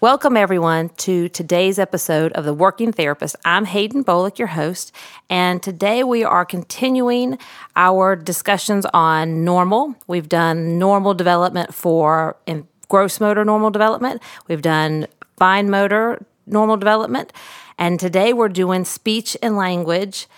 Welcome, everyone, to today's episode of The Working Therapist. I'm Haden Bolick, your host, and today we are continuing our discussions on normal. We've done normal development for gross motor normal development, we've done fine motor normal development, and today we're doing speech and language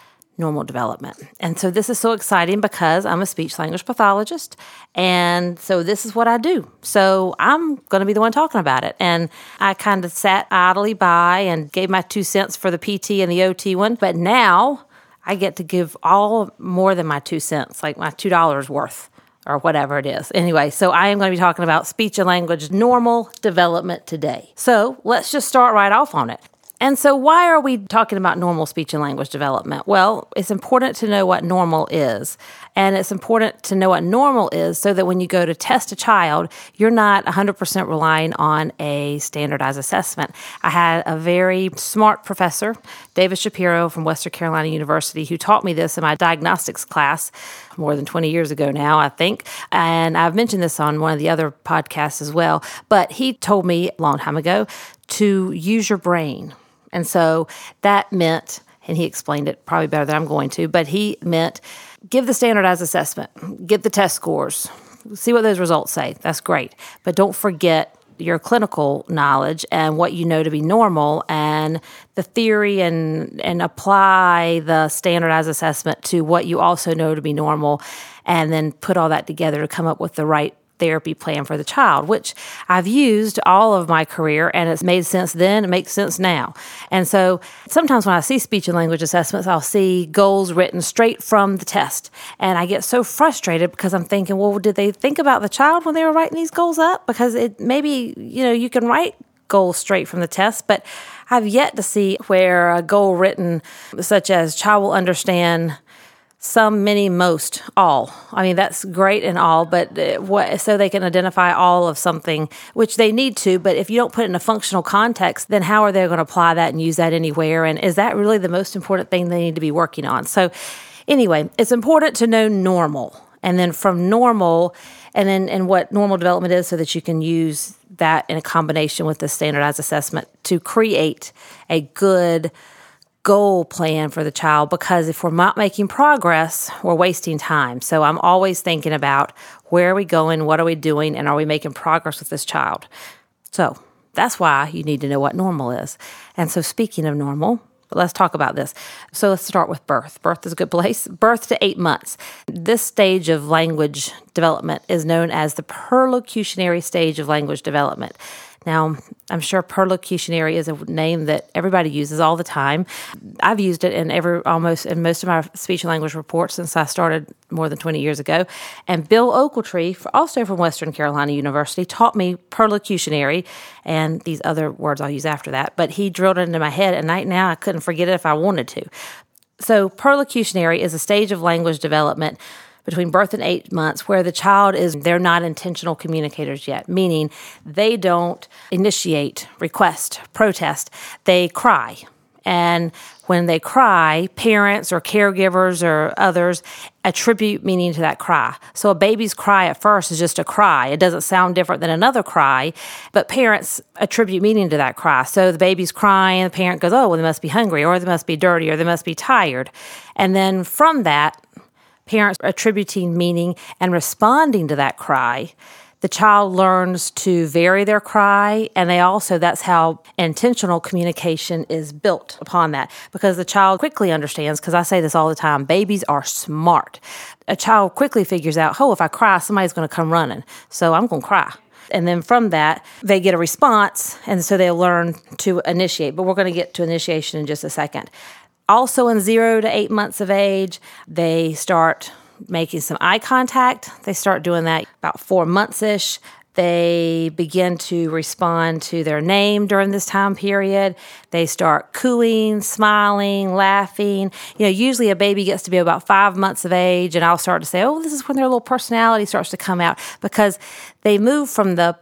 normal development. And so this is so exciting because I'm a speech language pathologist. And so this is what I do. So I'm going to be the one talking about it. And I kind of sat idly by and gave my two cents for the PT and the OT one. But now I get to give all more than my two cents, like my $2 worth or whatever it is. Anyway, so I am going to be talking about speech and language normal development today. So let's just start right off on it. And so, why are we talking about normal speech and language development? Well, it's important to know what normal is. And it's important to know what normal is so that when you go to test a child, you're not 100% relying on a standardized assessment. I had a very smart professor, David Shapiro from Western Carolina University, who taught me this in my diagnostics class more than 20 years ago now, I think. And I've mentioned this on one of the other podcasts as well. But he told me a long time ago to use your brain and so that meant, and he explained it probably better than I'm going to, but he meant give the standardized assessment, get the test scores, see what those results say. That's great. But don't forget your clinical knowledge and what you know to be normal and the theory and and apply the standardized assessment to what you also know to be normal and then put all that together to come up with the right therapy plan for the child, which I've used all of my career and it's made sense then, it makes sense now. And so sometimes when I see speech and language assessments, I'll see goals written straight from the test. And I get so frustrated because I'm thinking, well, did they think about the child when they were writing these goals up? Because it maybe, you know, you can write goals straight from the test, but I've yet to see where a goal written such as child will understand some, many, most, all. I mean, that's great and all, but uh, what, so they can identify all of something, which they need to. But if you don't put it in a functional context, then how are they going to apply that and use that anywhere? And is that really the most important thing they need to be working on? So, anyway, it's important to know normal. And then from normal, and then and what normal development is, so that you can use that in a combination with the standardized assessment to create a good goal plan for the child because if we're not making progress, we're wasting time. So I'm always thinking about where are we going, what are we doing, and are we making progress with this child? So that's why you need to know what normal is. And so, speaking of normal, let's talk about this. So let's start with birth. Birth is a good place. Birth to eight months. This stage of language development is known as the perlocutionary stage of language development. Now, I'm sure perlocutionary is a name that everybody uses all the time. I've used it in every almost in most of my speech and language reports since I started more than 20 years ago. And Bill Ogletree, also from Western Carolina University, taught me perlocutionary and these other words I'll use after that. But he drilled it into my head, and right now I couldn't forget it if I wanted to. So, perlocutionary is a stage of language development between birth and eight months where the child is, they're not intentional communicators yet, meaning they don't initiate, request, protest, they cry. And when they cry, parents or caregivers or others attribute meaning to that cry. So a baby's cry at first is just a cry. It doesn't sound different than another cry, but parents attribute meaning to that cry. So the baby's crying, the parent goes, oh, well, they must be hungry, or they must be dirty, or they must be tired. And then from that, parents attributing meaning and responding to that cry, the child learns to vary their cry. And they also, that's how intentional communication is built upon that because the child quickly understands. Because I say this all the time babies are smart. A child quickly figures out, oh, if I cry, somebody's going to come running. So I'm going to cry. And then from that, they get a response. And so they learn to initiate. But we're going to get to initiation in just a second. Also, in zero to eight months of age, they start making some eye contact. They start doing that about four months ish. They begin to respond to their name during this time period. They start cooing, smiling, laughing. You know, usually a baby gets to be about five months of age, and I'll start to say, oh, this is when their little personality starts to come out because they move from the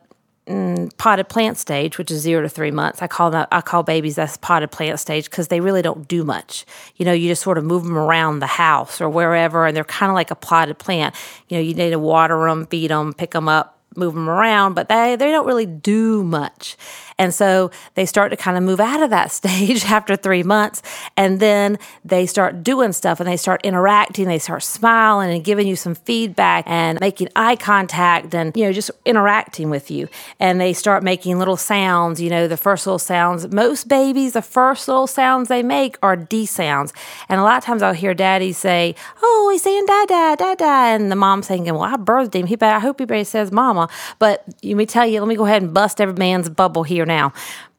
Mm, potted plant stage, which is zero to three months. I call that I call babies that's potted plant stage because they really don't do much. You know, you just sort of move them around the house or wherever, and they're kind of like a potted plant. You know, you need to water them, feed them, pick them up, move them around, but they, they don't really do much. And so they start to kind of move out of that stage after three months. And then they start doing stuff and they start interacting. They start smiling and giving you some feedback and making eye contact and, you know, just interacting with you. And they start making little sounds, you know, the first little sounds. Most babies, the first little sounds they make are D sounds. And a lot of times I'll hear daddy say, Oh, he's saying dada, dada. And the mom saying, Well, I birthed him. He I hope he says mama. But let me tell you, let me go ahead and bust every man's bubble here now.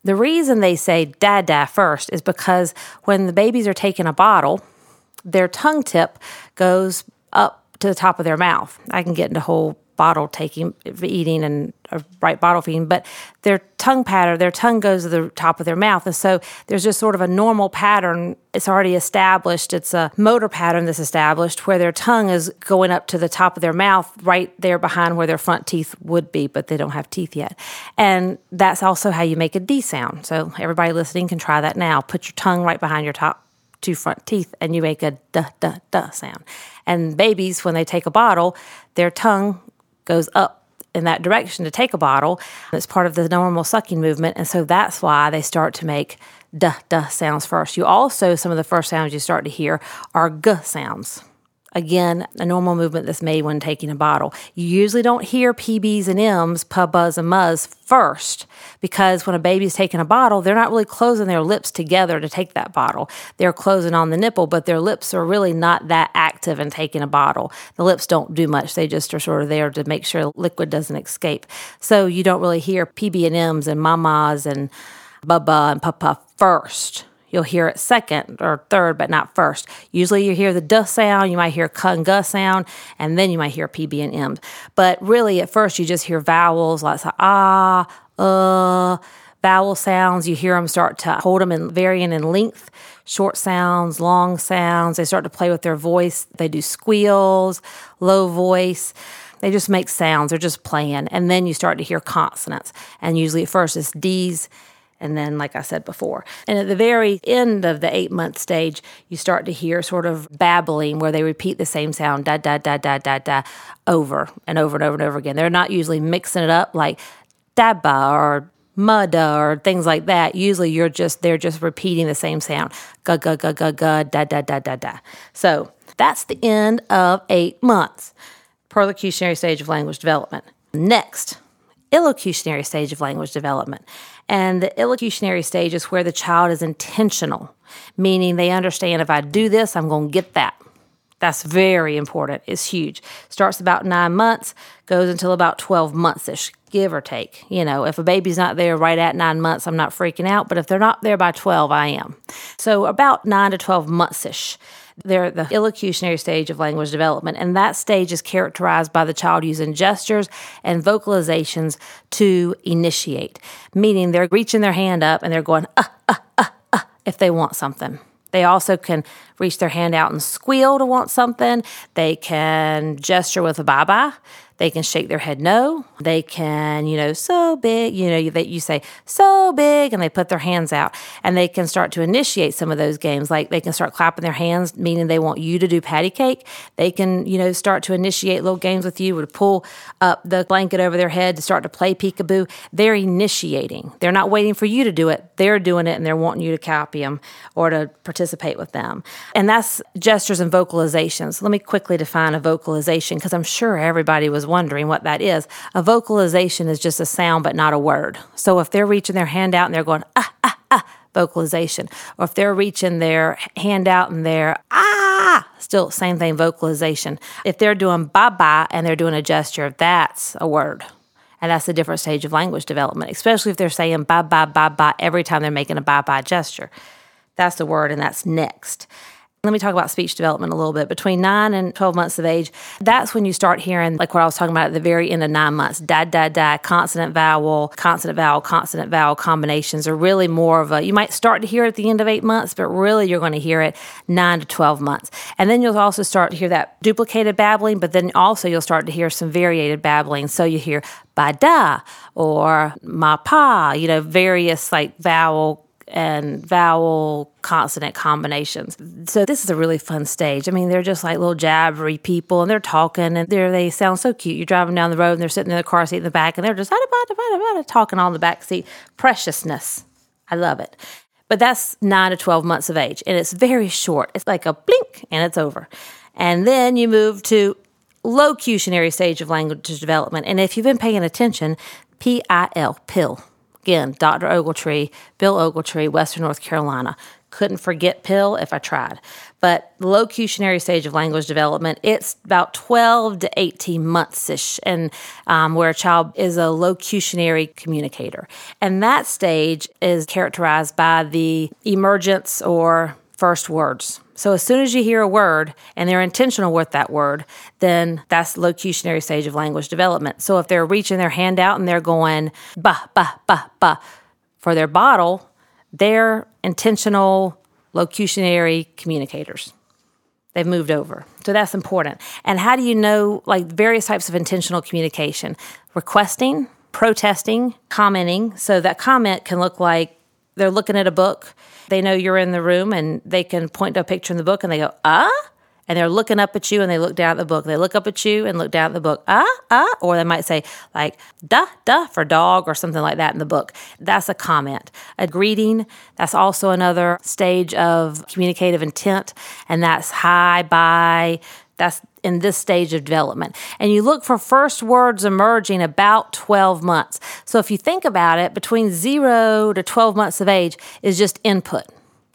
The reason they say dada first is because when the babies are taking a bottle, their tongue tip goes up to the top of their mouth. I can get into whole bottle taking, eating, and a right bottle feeding, but their tongue pattern, their tongue goes to the top of their mouth. And so there's just sort of a normal pattern. It's already established. It's a motor pattern that's established where their tongue is going up to the top of their mouth, right there behind where their front teeth would be, but they don't have teeth yet. And that's also how you make a D sound. So everybody listening can try that now. Put your tongue right behind your top two front teeth and you make a duh, duh, duh sound. And babies, when they take a bottle, their tongue goes up in that direction to take a bottle. It's part of the normal sucking movement. And so that's why they start to make duh, duh sounds first. You also, some of the first sounds you start to hear are g sounds. Again, a normal movement that's made when taking a bottle. You usually don't hear PBs and M's, pubas and muzz first because when a baby's taking a bottle, they're not really closing their lips together to take that bottle. They're closing on the nipple, but their lips are really not that active in taking a bottle. The lips don't do much. They just are sort of there to make sure liquid doesn't escape. So you don't really hear PB and M's and mamas and baba and papa first You'll hear it second or third, but not first. Usually you hear the duh sound, you might hear k and g sound, and then you might hear PB and M. But really, at first, you just hear vowels like ah, uh, vowel sounds. You hear them start to hold them in varying in length, short sounds, long sounds. They start to play with their voice. They do squeals, low voice. They just make sounds. They're just playing. And then you start to hear consonants. And usually at first it's D's and then, like I said before. And at the very end of the eight month stage, you start to hear sort of babbling where they repeat the same sound, da, da, da, da, da, da, over and over and over and over again. They're not usually mixing it up like dabba or mudda or things like that. Usually you're just, they're just repeating the same sound, ga, ga, ga, ga, ga, da, da, da, da, da. So that's the end of eight months, perlocutionary stage of language development. Next, illocutionary stage of language development. And the illocutionary stage is where the child is intentional, meaning they understand if I do this, I'm going to get that. That's very important. It's huge. Starts about nine months, goes until about 12 months ish, give or take. You know, if a baby's not there right at nine months, I'm not freaking out. But if they're not there by 12, I am. So about nine to 12 months ish they're at the illocutionary stage of language development, and that stage is characterized by the child using gestures and vocalizations to initiate, meaning they're reaching their hand up and they're going, uh, uh, uh, uh, if they want something. They also can reach their hand out and squeal to want something. They can gesture with a bye bye. They can shake their head no. They can, you know, so big, you know, that you say so big and they put their hands out and they can start to initiate some of those games. Like they can start clapping their hands, meaning they want you to do patty cake. They can, you know, start to initiate little games with you or pull up the blanket over their head to start to play peekaboo. They're initiating. They're not waiting for you to do it. They're doing it and they're wanting you to copy them or to participate with them. And that's gestures and vocalizations. Let me quickly define a vocalization because I'm sure everybody was wondering what that is, a vocalization is just a sound but not a word. So if they're reaching their hand out and they're going, ah, ah, ah, vocalization. Or if they're reaching their hand out and they're, ah, still same thing, vocalization. If they're doing bye bye and they're doing a gesture, that's a word. And that's a different stage of language development, especially if they're saying bye bye bye bye every time they're making a bye bye gesture. That's the word, and that's next. Let me talk about speech development a little bit. Between nine and 12 months of age, that's when you start hearing, like what I was talking about at the very end of nine months, da, da, da, consonant, vowel, consonant, vowel, consonant, vowel combinations are really more of a, you might start to hear it at the end of eight months, but really you're going to hear it nine to 12 months. And then you'll also start to hear that duplicated babbling, but then also you'll start to hear some variated babbling. So you hear ba da or ma pa, you know, various like vowel and vowel consonant combinations. So this is a really fun stage. I mean, they're just like little jabbery people and they're talking and they they sound so cute. You're driving down the road and they're sitting in the car seat in the back and they're just talking on the back seat. Preciousness. I love it. But that's 9 to 12 months of age and it's very short. It's like a blink and it's over. And then you move to locutionary stage of language development. And if you've been paying attention, P I L, pill Again, Dr. Ogletree, Bill Ogletree, Western North Carolina. Couldn't forget pill if I tried. But the locutionary stage of language development, it's about 12 to 18 months ish, and um, where a child is a locutionary communicator. And that stage is characterized by the emergence or first words. So as soon as you hear a word and they're intentional with that word, then that's locutionary stage of language development. So if they're reaching their hand out and they're going ba ba ba ba for their bottle, they're intentional locutionary communicators. They've moved over. So that's important. And how do you know like various types of intentional communication? Requesting, protesting, commenting. So that comment can look like they're looking at a book they know you're in the room and they can point to a picture in the book and they go, ah? And they're looking up at you and they look down at the book. They look up at you and look down at the book, ah, ah. Or they might say, like, duh, duh for dog or something like that in the book. That's a comment. A greeting, that's also another stage of communicative intent. And that's hi, bye. That's in this stage of development. And you look for first words emerging about 12 months. So if you think about it, between zero to 12 months of age is just input.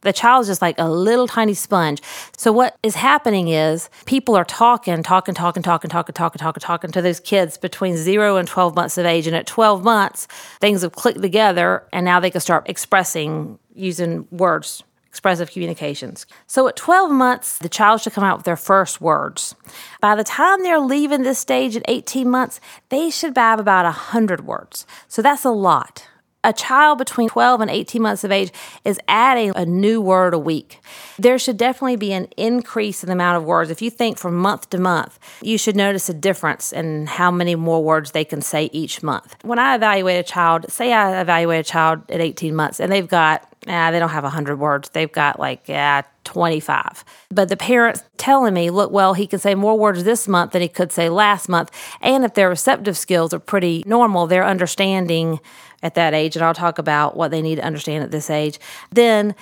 The child's just like a little tiny sponge. So what is happening is people are talking, talking, talking, talking, talking, talking, talking, talking to those kids between zero and 12 months of age. And at 12 months, things have clicked together and now they can start expressing using words expressive communications. So at 12 months, the child should come out with their first words. By the time they're leaving this stage at 18 months, they should have about 100 words. So that's a lot. A child between 12 and 18 months of age is adding a new word a week. There should definitely be an increase in the amount of words. If you think from month to month, you should notice a difference in how many more words they can say each month. When I evaluate a child, say I evaluate a child at 18 months and they've got nah, they don't have 100 words. They've got like, yeah, 25. But the parents telling me, look, well, he can say more words this month than he could say last month. And if their receptive skills are pretty normal, they're understanding at that age, and I'll talk about what they need to understand at this age, then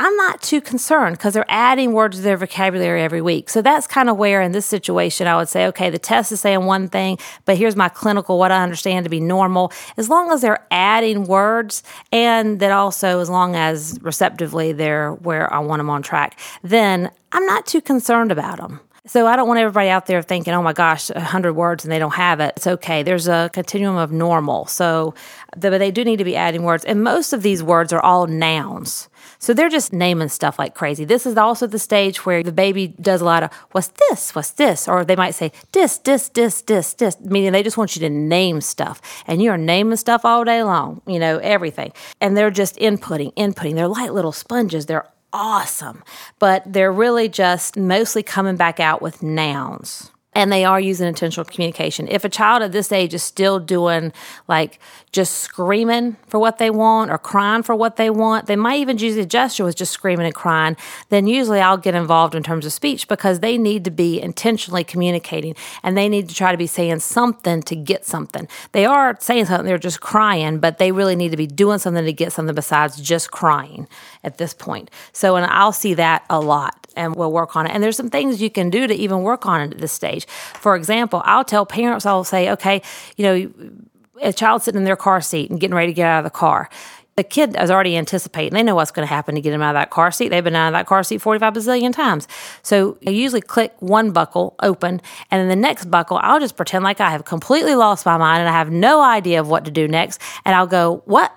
I'm not too concerned because they're adding words to their vocabulary every week. So that's kind of where in this situation I would say, okay, the test is saying one thing, but here's my clinical, what I understand to be normal. As long as they're adding words and that also as long as receptively they're where I want them on track, then I'm not too concerned about them. So I don't want everybody out there thinking, oh my gosh, 100 words and they don't have it. It's okay. There's a continuum of normal. So but they do need to be adding words. And most of these words are all nouns. So they're just naming stuff like crazy. This is also the stage where the baby does a lot of, what's this? What's this? Or they might say, this, this, this, this, this, meaning they just want you to name stuff. And you're naming stuff all day long, you know, everything. And they're just inputting, inputting. They're like little sponges. They're awesome, but they're really just mostly coming back out with nouns and they are using intentional communication. If a child at this age is still doing like just screaming for what they want or crying for what they want, they might even use a gesture with just screaming and crying, then usually I'll get involved in terms of speech because they need to be intentionally communicating and they need to try to be saying something to get something. They are saying something, they're just crying, but they really need to be doing something to get something besides just crying at this point. So, and I'll see that a lot and we'll work on it. And there's some things you can do to even work on it at this stage. For example, I'll tell parents, I'll say, okay, you know, a child sitting in their car seat and getting ready to get out of the car. The kid is already anticipating. They know what's going to happen to get him out of that car seat. They've been out of that car seat 45 bazillion times. So I usually click one buckle open, and then the next buckle, I'll just pretend like I have completely lost my mind and I have no idea of what to do next. And I'll go, What?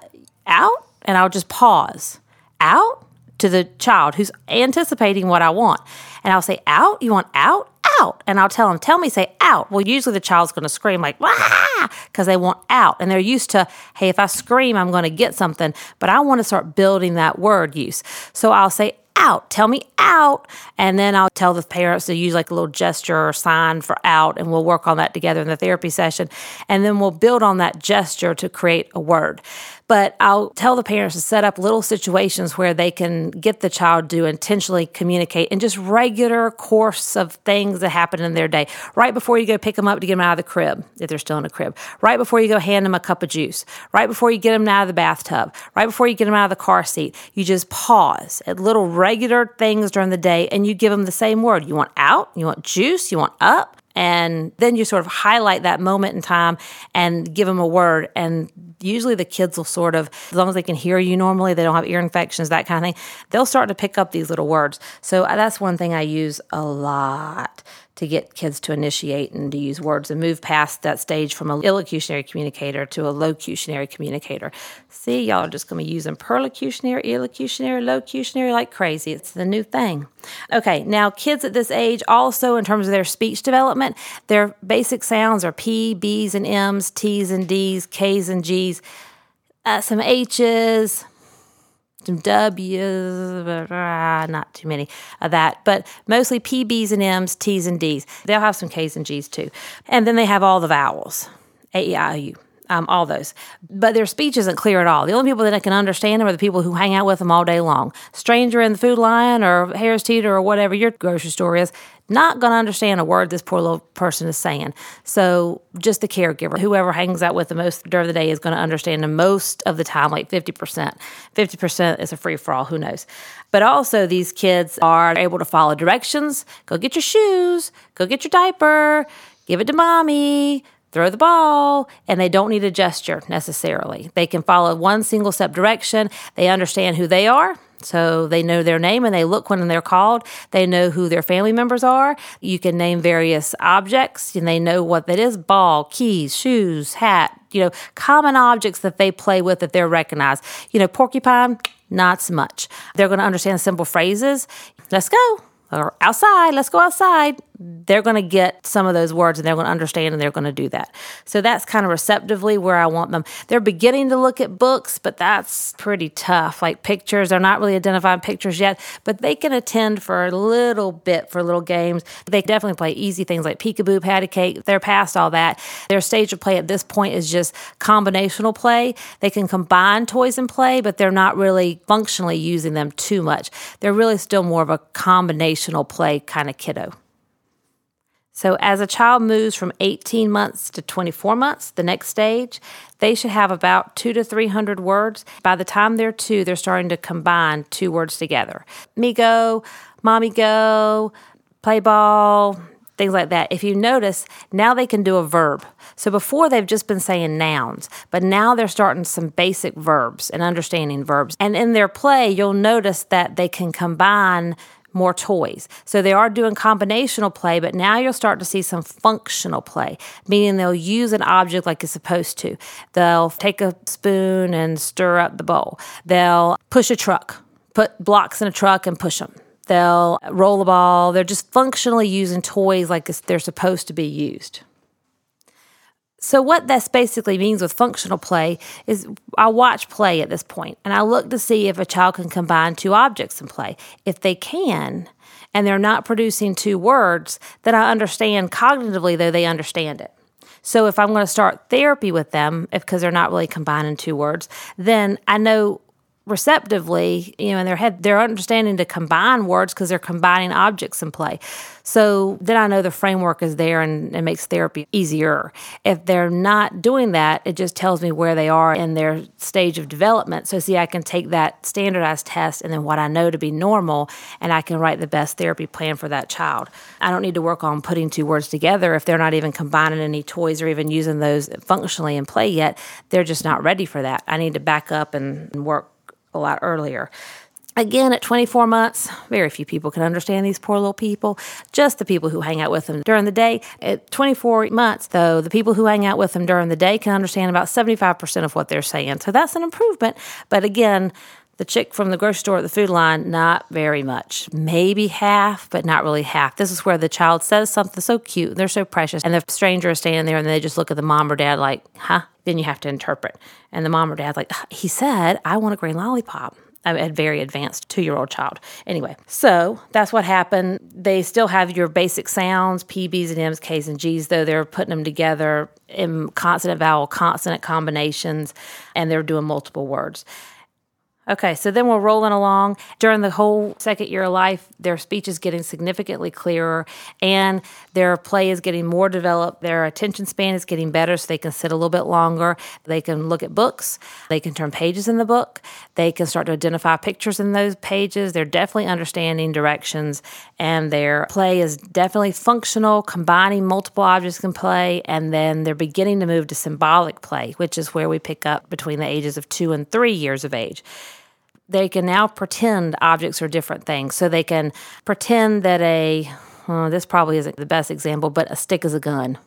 Out? And I'll just pause. Out? to the child who's anticipating what I want. And I'll say, out? You want out? Out. And I'll tell them, tell me, say out. Well, usually the child's going to scream like, ah! because they want out. And they're used to, hey, if I scream, I'm going to get something. But I want to start building that word use. So I'll say out. Tell me out. And then I'll tell the parents to use like a little gesture or sign for out, and we'll work on that together in the therapy session. And then we'll build on that gesture to create a word. But I'll tell the parents to set up little situations where they can get the child to intentionally communicate in just regular course of things that happen in their day. Right before you go pick them up to get them out of the crib, if they're still in a crib. Right before you go hand them a cup of juice. Right before you get them out of the bathtub. Right before you get them out of the car seat. You just pause at little regular things during the day and you give them the same word. You want out, you want juice, you want up. And then you sort of highlight that moment in time and give them a word. And usually the kids will sort of, as long as they can hear you normally, they don't have ear infections, that kind of thing, they'll start to pick up these little words. So uh, that's one thing I use a lot to get kids to initiate and to use words and move past that stage from a illocutionary communicator to a locutionary communicator. See, y'all are just going to be using perlocutionary, illocutionary, locutionary like crazy. It's the new thing. Okay, now kids at this age also, in terms of their speech development, their basic sounds are P, B's and M's, T's and D's, K's and G's, uh, some H's, some W's, not too many of that, but mostly P, B's, and M's, T's, and D's. They'll have some K's and G's too. And then they have all the vowels A, E, I, O, U. Um, all those. But their speech isn't clear at all. The only people that can understand them are the people who hang out with them all day long. Stranger in the Food Lion or Harris Teeter or whatever your grocery store is, not going to understand a word this poor little person is saying. So, just the caregiver, whoever hangs out with the most during the day, is going to understand them most of the time, like 50%. 50% is a free for all, who knows? But also, these kids are able to follow directions go get your shoes, go get your diaper, give it to mommy, throw the ball, and they don't need a gesture necessarily. They can follow one single step direction. They understand who they are. So they know their name and they look when they're called. They know who their family members are. You can name various objects and they know what that is ball, keys, shoes, hat, you know, common objects that they play with that they're recognized. You know, porcupine, not so much. They're going to understand simple phrases. Let's go. Or outside, let's go outside they're going to get some of those words and they're going to understand and they're going to do that. So that's kind of receptively where I want them. They're beginning to look at books, but that's pretty tough. Like pictures, they're not really identifying pictures yet, but they can attend for a little bit for little games. They definitely play easy things like peekaboo, patty cake. They're past all that. Their stage of play at this point is just combinational play. They can combine toys and play, but they're not really functionally using them too much. They're really still more of a combinational play kind of kiddo. So, as a child moves from 18 months to 24 months, the next stage, they should have about two to 300 words. By the time they're two, they're starting to combine two words together. Me go, mommy go, play ball, things like that. If you notice, now they can do a verb. So before they've just been saying nouns, but now they're starting some basic verbs and understanding verbs. And in their play, you'll notice that they can combine more toys. So they are doing combinational play, but now you'll start to see some functional play, meaning they'll use an object like it's supposed to. They'll take a spoon and stir up the bowl. They'll push a truck, put blocks in a truck and push them. They'll roll a ball. They're just functionally using toys like they're supposed to be used. So, what this basically means with functional play is I watch play at this point and I look to see if a child can combine two objects in play. If they can, and they're not producing two words, then I understand cognitively, though they understand it. So, if I'm going to start therapy with them, because they're not really combining two words, then I know receptively, you know, in their head, they're understanding to combine words because they're combining objects in play. So then I know the framework is there and it makes therapy easier. If they're not doing that, it just tells me where they are in their stage of development. So, see, I can take that standardized test and then what I know to be normal, and I can write the best therapy plan for that child. I don't need to work on putting two words together if they're not even combining any toys or even using those functionally in play yet. They're just not ready for that. I need to back up and work a lot earlier. Again, at 24 months, very few people can understand these poor little people, just the people who hang out with them during the day. At 24 months, though, the people who hang out with them during the day can understand about 75% of what they're saying. So that's an improvement. But again, The chick from the grocery store at the Food Lion, not very much. Maybe half, but not really half. This is where the child says something so cute, they're so precious, and the stranger is standing there and they just look at the mom or dad like, huh? Then you have to interpret. And the mom or dad's like, he said, I want a green lollipop. I'm a very advanced two year old child. Anyway, so that's what happened. They still have your basic sounds, P, B's, and M's, K's, and G's, though they're putting them together in consonant, vowel, consonant combinations, and they're doing multiple words. Okay, so then we're rolling along. During the whole second year of life, their speech is getting significantly clearer and their play is getting more developed. Their attention span is getting better so they can sit a little bit longer. They can look at books. They can turn pages in the book. They can start to identify pictures in those pages. They're definitely understanding directions and their play is definitely functional, combining multiple objects in play. And then they're beginning to move to symbolic play, which is where we pick up between the ages of two and three years of age they can now pretend objects are different things. So they can pretend that a, well, this probably isn't the best example, but a stick is a gun.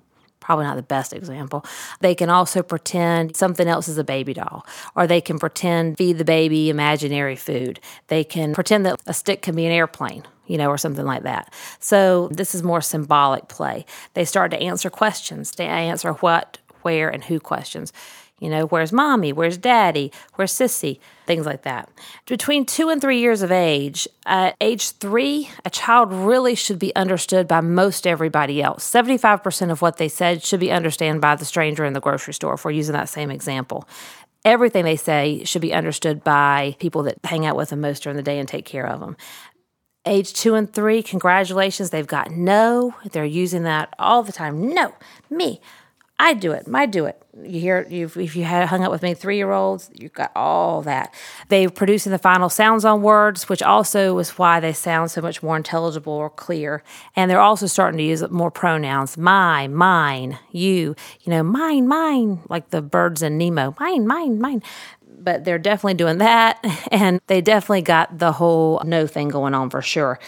Probably not the best example. They can also pretend something else is a baby doll, or they can pretend feed the baby imaginary food. They can pretend that a stick can be an airplane you know, or something like that. So this is more symbolic play. They start to answer questions. They answer what, where, and who questions. You know, where's mommy? Where's daddy? Where's sissy? Things like that. Between two and three years of age, at age three, a child really should be understood by most everybody else. 75% of what they said should be understood by the stranger in the grocery store, if we're using that same example. Everything they say should be understood by people that hang out with them most during the day and take care of them age two and three, congratulations, they've got no. They're using that all the time. No, me. I do it. My do it. You hear you've, if you had hung up with me three year olds, you've got all that. They're producing the final sounds on words, which also is why they sound so much more intelligible or clear. And they're also starting to use more pronouns: my, mine, you. You know, mine, mine, like the birds in Nemo. Mine, mine, mine. But they're definitely doing that, and they definitely got the whole no thing going on for sure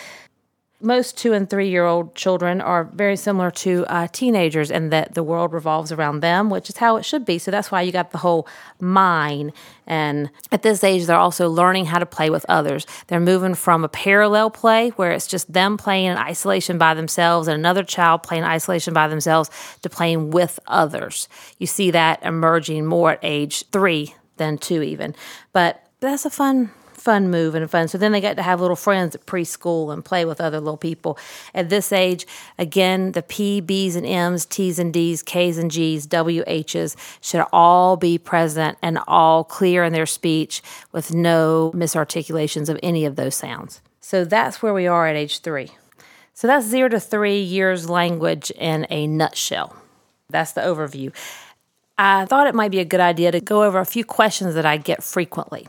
most two and three year old children are very similar to uh, teenagers in that the world revolves around them, which is how it should be. So that's why you got the whole mine. And at this age, they're also learning how to play with others. They're moving from a parallel play where it's just them playing in isolation by themselves and another child playing isolation by themselves to playing with others. You see that emerging more at age three than two, even. But that's a fun fun move and fun. So then they got to have little friends at preschool and play with other little people. At this age, again, the P, B's, and M's, T's and D's, K's and G's, W, H's should all be present and all clear in their speech with no misarticulations of any of those sounds. So that's where we are at age three. So that's zero to three years language in a nutshell. That's the overview. I thought it might be a good idea to go over a few questions that I get frequently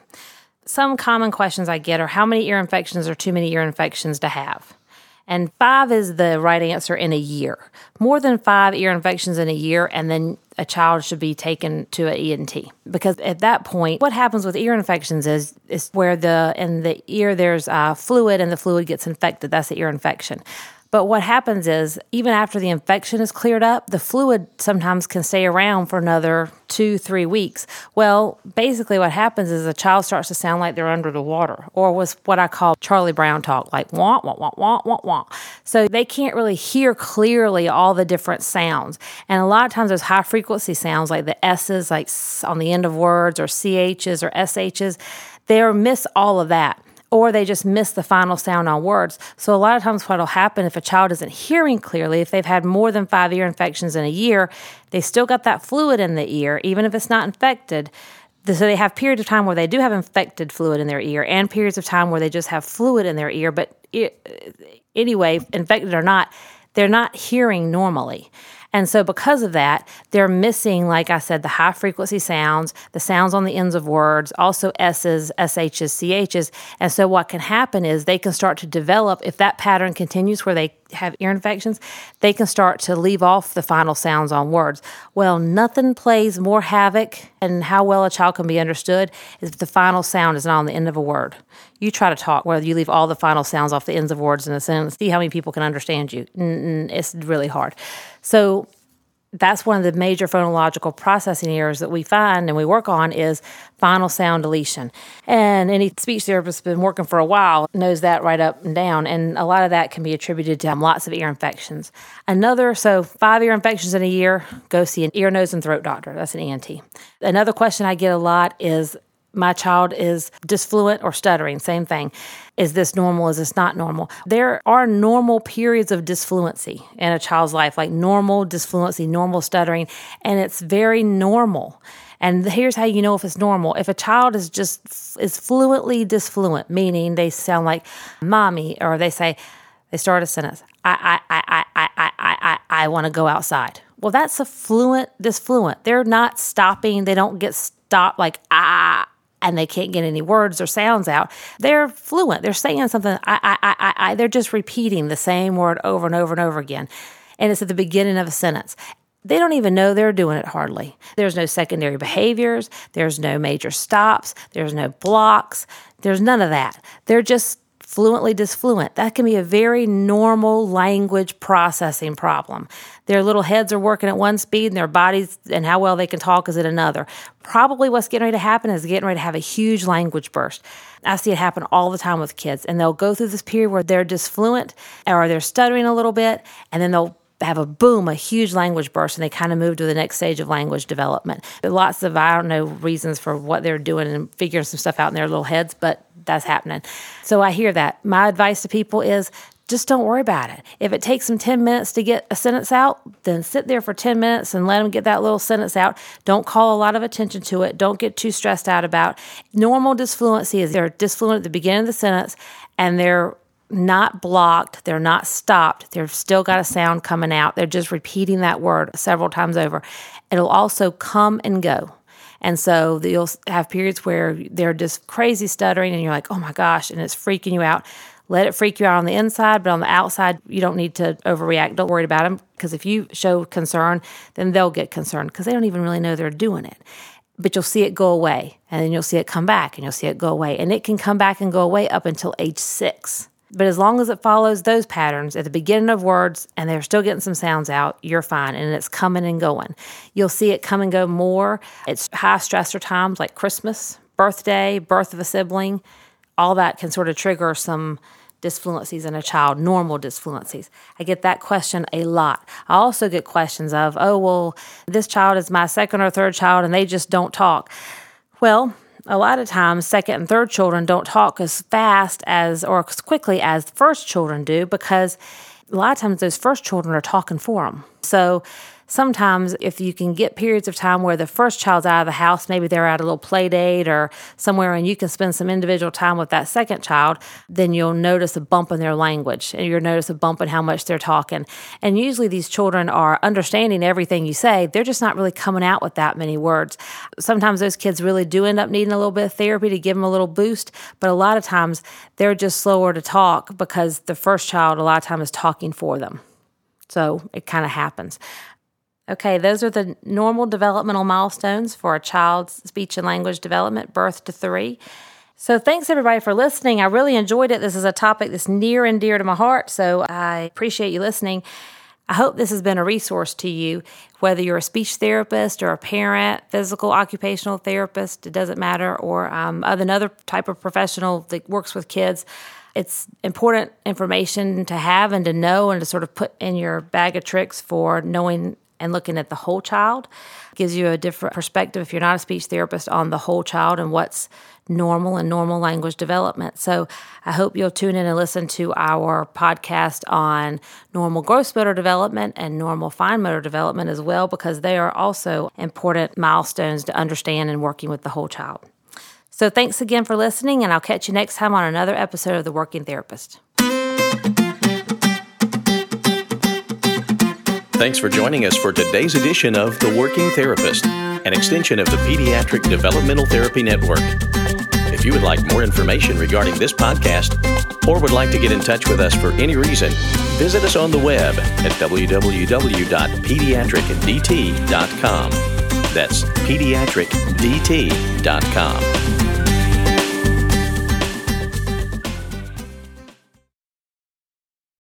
some common questions I get are how many ear infections are too many ear infections to have? And five is the right answer in a year. More than five ear infections in a year, and then a child should be taken to an ENT. Because at that point, what happens with ear infections is is where the in the ear there's uh, fluid and the fluid gets infected. That's the ear infection. But what happens is, even after the infection is cleared up, the fluid sometimes can stay around for another two, three weeks. Well, basically, what happens is a child starts to sound like they're under the water, or was what I call Charlie Brown talk, like wah, wah, wah, wah, wah, wah. So they can't really hear clearly all the different sounds. And a lot of times, those high frequency sounds, like the S's, like on the end of words, or CH's or SH's, they miss all of that or they just miss the final sound on words. So, a lot of times, what will happen if a child isn't hearing clearly, if they've had more than five ear infections in a year, they still got that fluid in the ear, even if it's not infected. So, they have periods of time where they do have infected fluid in their ear and periods of time where they just have fluid in their ear. But it, anyway, infected or not, they're not hearing normally. And so, because of that, they're missing, like I said, the high frequency sounds, the sounds on the ends of words, also S's, SH's, CH's. And so, what can happen is they can start to develop, if that pattern continues where they have ear infections, they can start to leave off the final sounds on words. Well, nothing plays more havoc and how well a child can be understood is if the final sound is not on the end of a word. You try to talk where you leave all the final sounds off the ends of words in a sentence. See how many people can understand you. It's really hard. So that's one of the major phonological processing errors that we find and we work on is final sound deletion. And any speech therapist that's been working for a while knows that right up and down. And a lot of that can be attributed to lots of ear infections. Another, so five ear infections in a year, go see an ear, nose, and throat doctor. That's an ENT. Another question I get a lot is my child is disfluent or stuttering, same thing. Is this normal? Is this not normal? There are normal periods of disfluency in a child's life, like normal disfluency, normal stuttering, and it's very normal. And here's how you know if it's normal. If a child is just is fluently disfluent, meaning they sound like mommy, or they say, they start a sentence, I I I I I I I, I want to go outside. Well, that's a fluent disfluent. They're not stopping. They don't get stopped like ah and they can't get any words or sounds out. They're fluent. They're saying something. I, I, I, I. They're just repeating the same word over and over and over again. And it's at the beginning of a sentence. They don't even know they're doing it hardly. There's no secondary behaviors. There's no major stops. There's no blocks. There's none of that. They're just fluently disfluent. That can be a very normal language processing problem. Their little heads are working at one speed and their bodies and how well they can talk is at another. Probably what's getting ready to happen is getting ready to have a huge language burst. I see it happen all the time with kids, and they'll go through this period where they're disfluent or they're stuttering a little bit, and then they'll have a boom, a huge language burst, and they kind of move to the next stage of language development. Lots of, I don't know, reasons for what they're doing and figuring some stuff out in their little heads, but that's happening. So I hear that. My advice to people is just don't worry about it. If it takes them 10 minutes to get a sentence out, then sit there for 10 minutes and let them get that little sentence out. Don't call a lot of attention to it. Don't get too stressed out about. Normal disfluency is they're disfluent at the beginning of the sentence and they're not blocked, they're not stopped, they've still got a sound coming out. They're just repeating that word several times over. It'll also come and go. And so you'll have periods where they're just crazy stuttering and you're like, oh my gosh, and it's freaking you out. Let it freak you out on the inside, but on the outside, you don't need to overreact. Don't worry about them because if you show concern, then they'll get concerned because they don't even really know they're doing it. But you'll see it go away and then you'll see it come back and you'll see it go away. And it can come back and go away up until age six. But as long as it follows those patterns at the beginning of words and they're still getting some sounds out, you're fine and it's coming and going. You'll see it come and go more. It's high stressor times like Christmas, birthday, birth of a sibling. All that can sort of trigger some disfluencies in a child, normal disfluencies. I get that question a lot. I also get questions of, oh, well, this child is my second or third child and they just don't talk. Well, a lot of times second and third children don't talk as fast as or as quickly as first children do because a lot of times those first children are talking for them. So sometimes if you can get periods of time where the first child's out of the house, maybe they're at a little play date or somewhere and you can spend some individual time with that second child, then you'll notice a bump in their language and you'll notice a bump in how much they're talking. And usually these children are understanding everything you say. They're just not really coming out with that many words. Sometimes those kids really do end up needing a little bit of therapy to give them a little boost, but a lot of times they're just slower to talk because the first child a lot of times is talking for them. So it kind of happens. Okay, those are the normal developmental milestones for a child's speech and language development, birth to three. So, thanks everybody for listening. I really enjoyed it. This is a topic that's near and dear to my heart, so I appreciate you listening. I hope this has been a resource to you, whether you're a speech therapist or a parent, physical occupational therapist, it doesn't matter, or um, another type of professional that works with kids. It's important information to have and to know and to sort of put in your bag of tricks for knowing and looking at the whole child gives you a different perspective if you're not a speech therapist on the whole child and what's normal and normal language development. So I hope you'll tune in and listen to our podcast on normal gross motor development and normal fine motor development as well, because they are also important milestones to understand in working with the whole child. So thanks again for listening, and I'll catch you next time on another episode of The Working Therapist. Thanks for joining us for today's edition of The Working Therapist, an extension of the Pediatric Developmental Therapy Network. If you would like more information regarding this podcast or would like to get in touch with us for any reason, visit us on the web at www.pediatricdt.com. That's pediatricdt.com.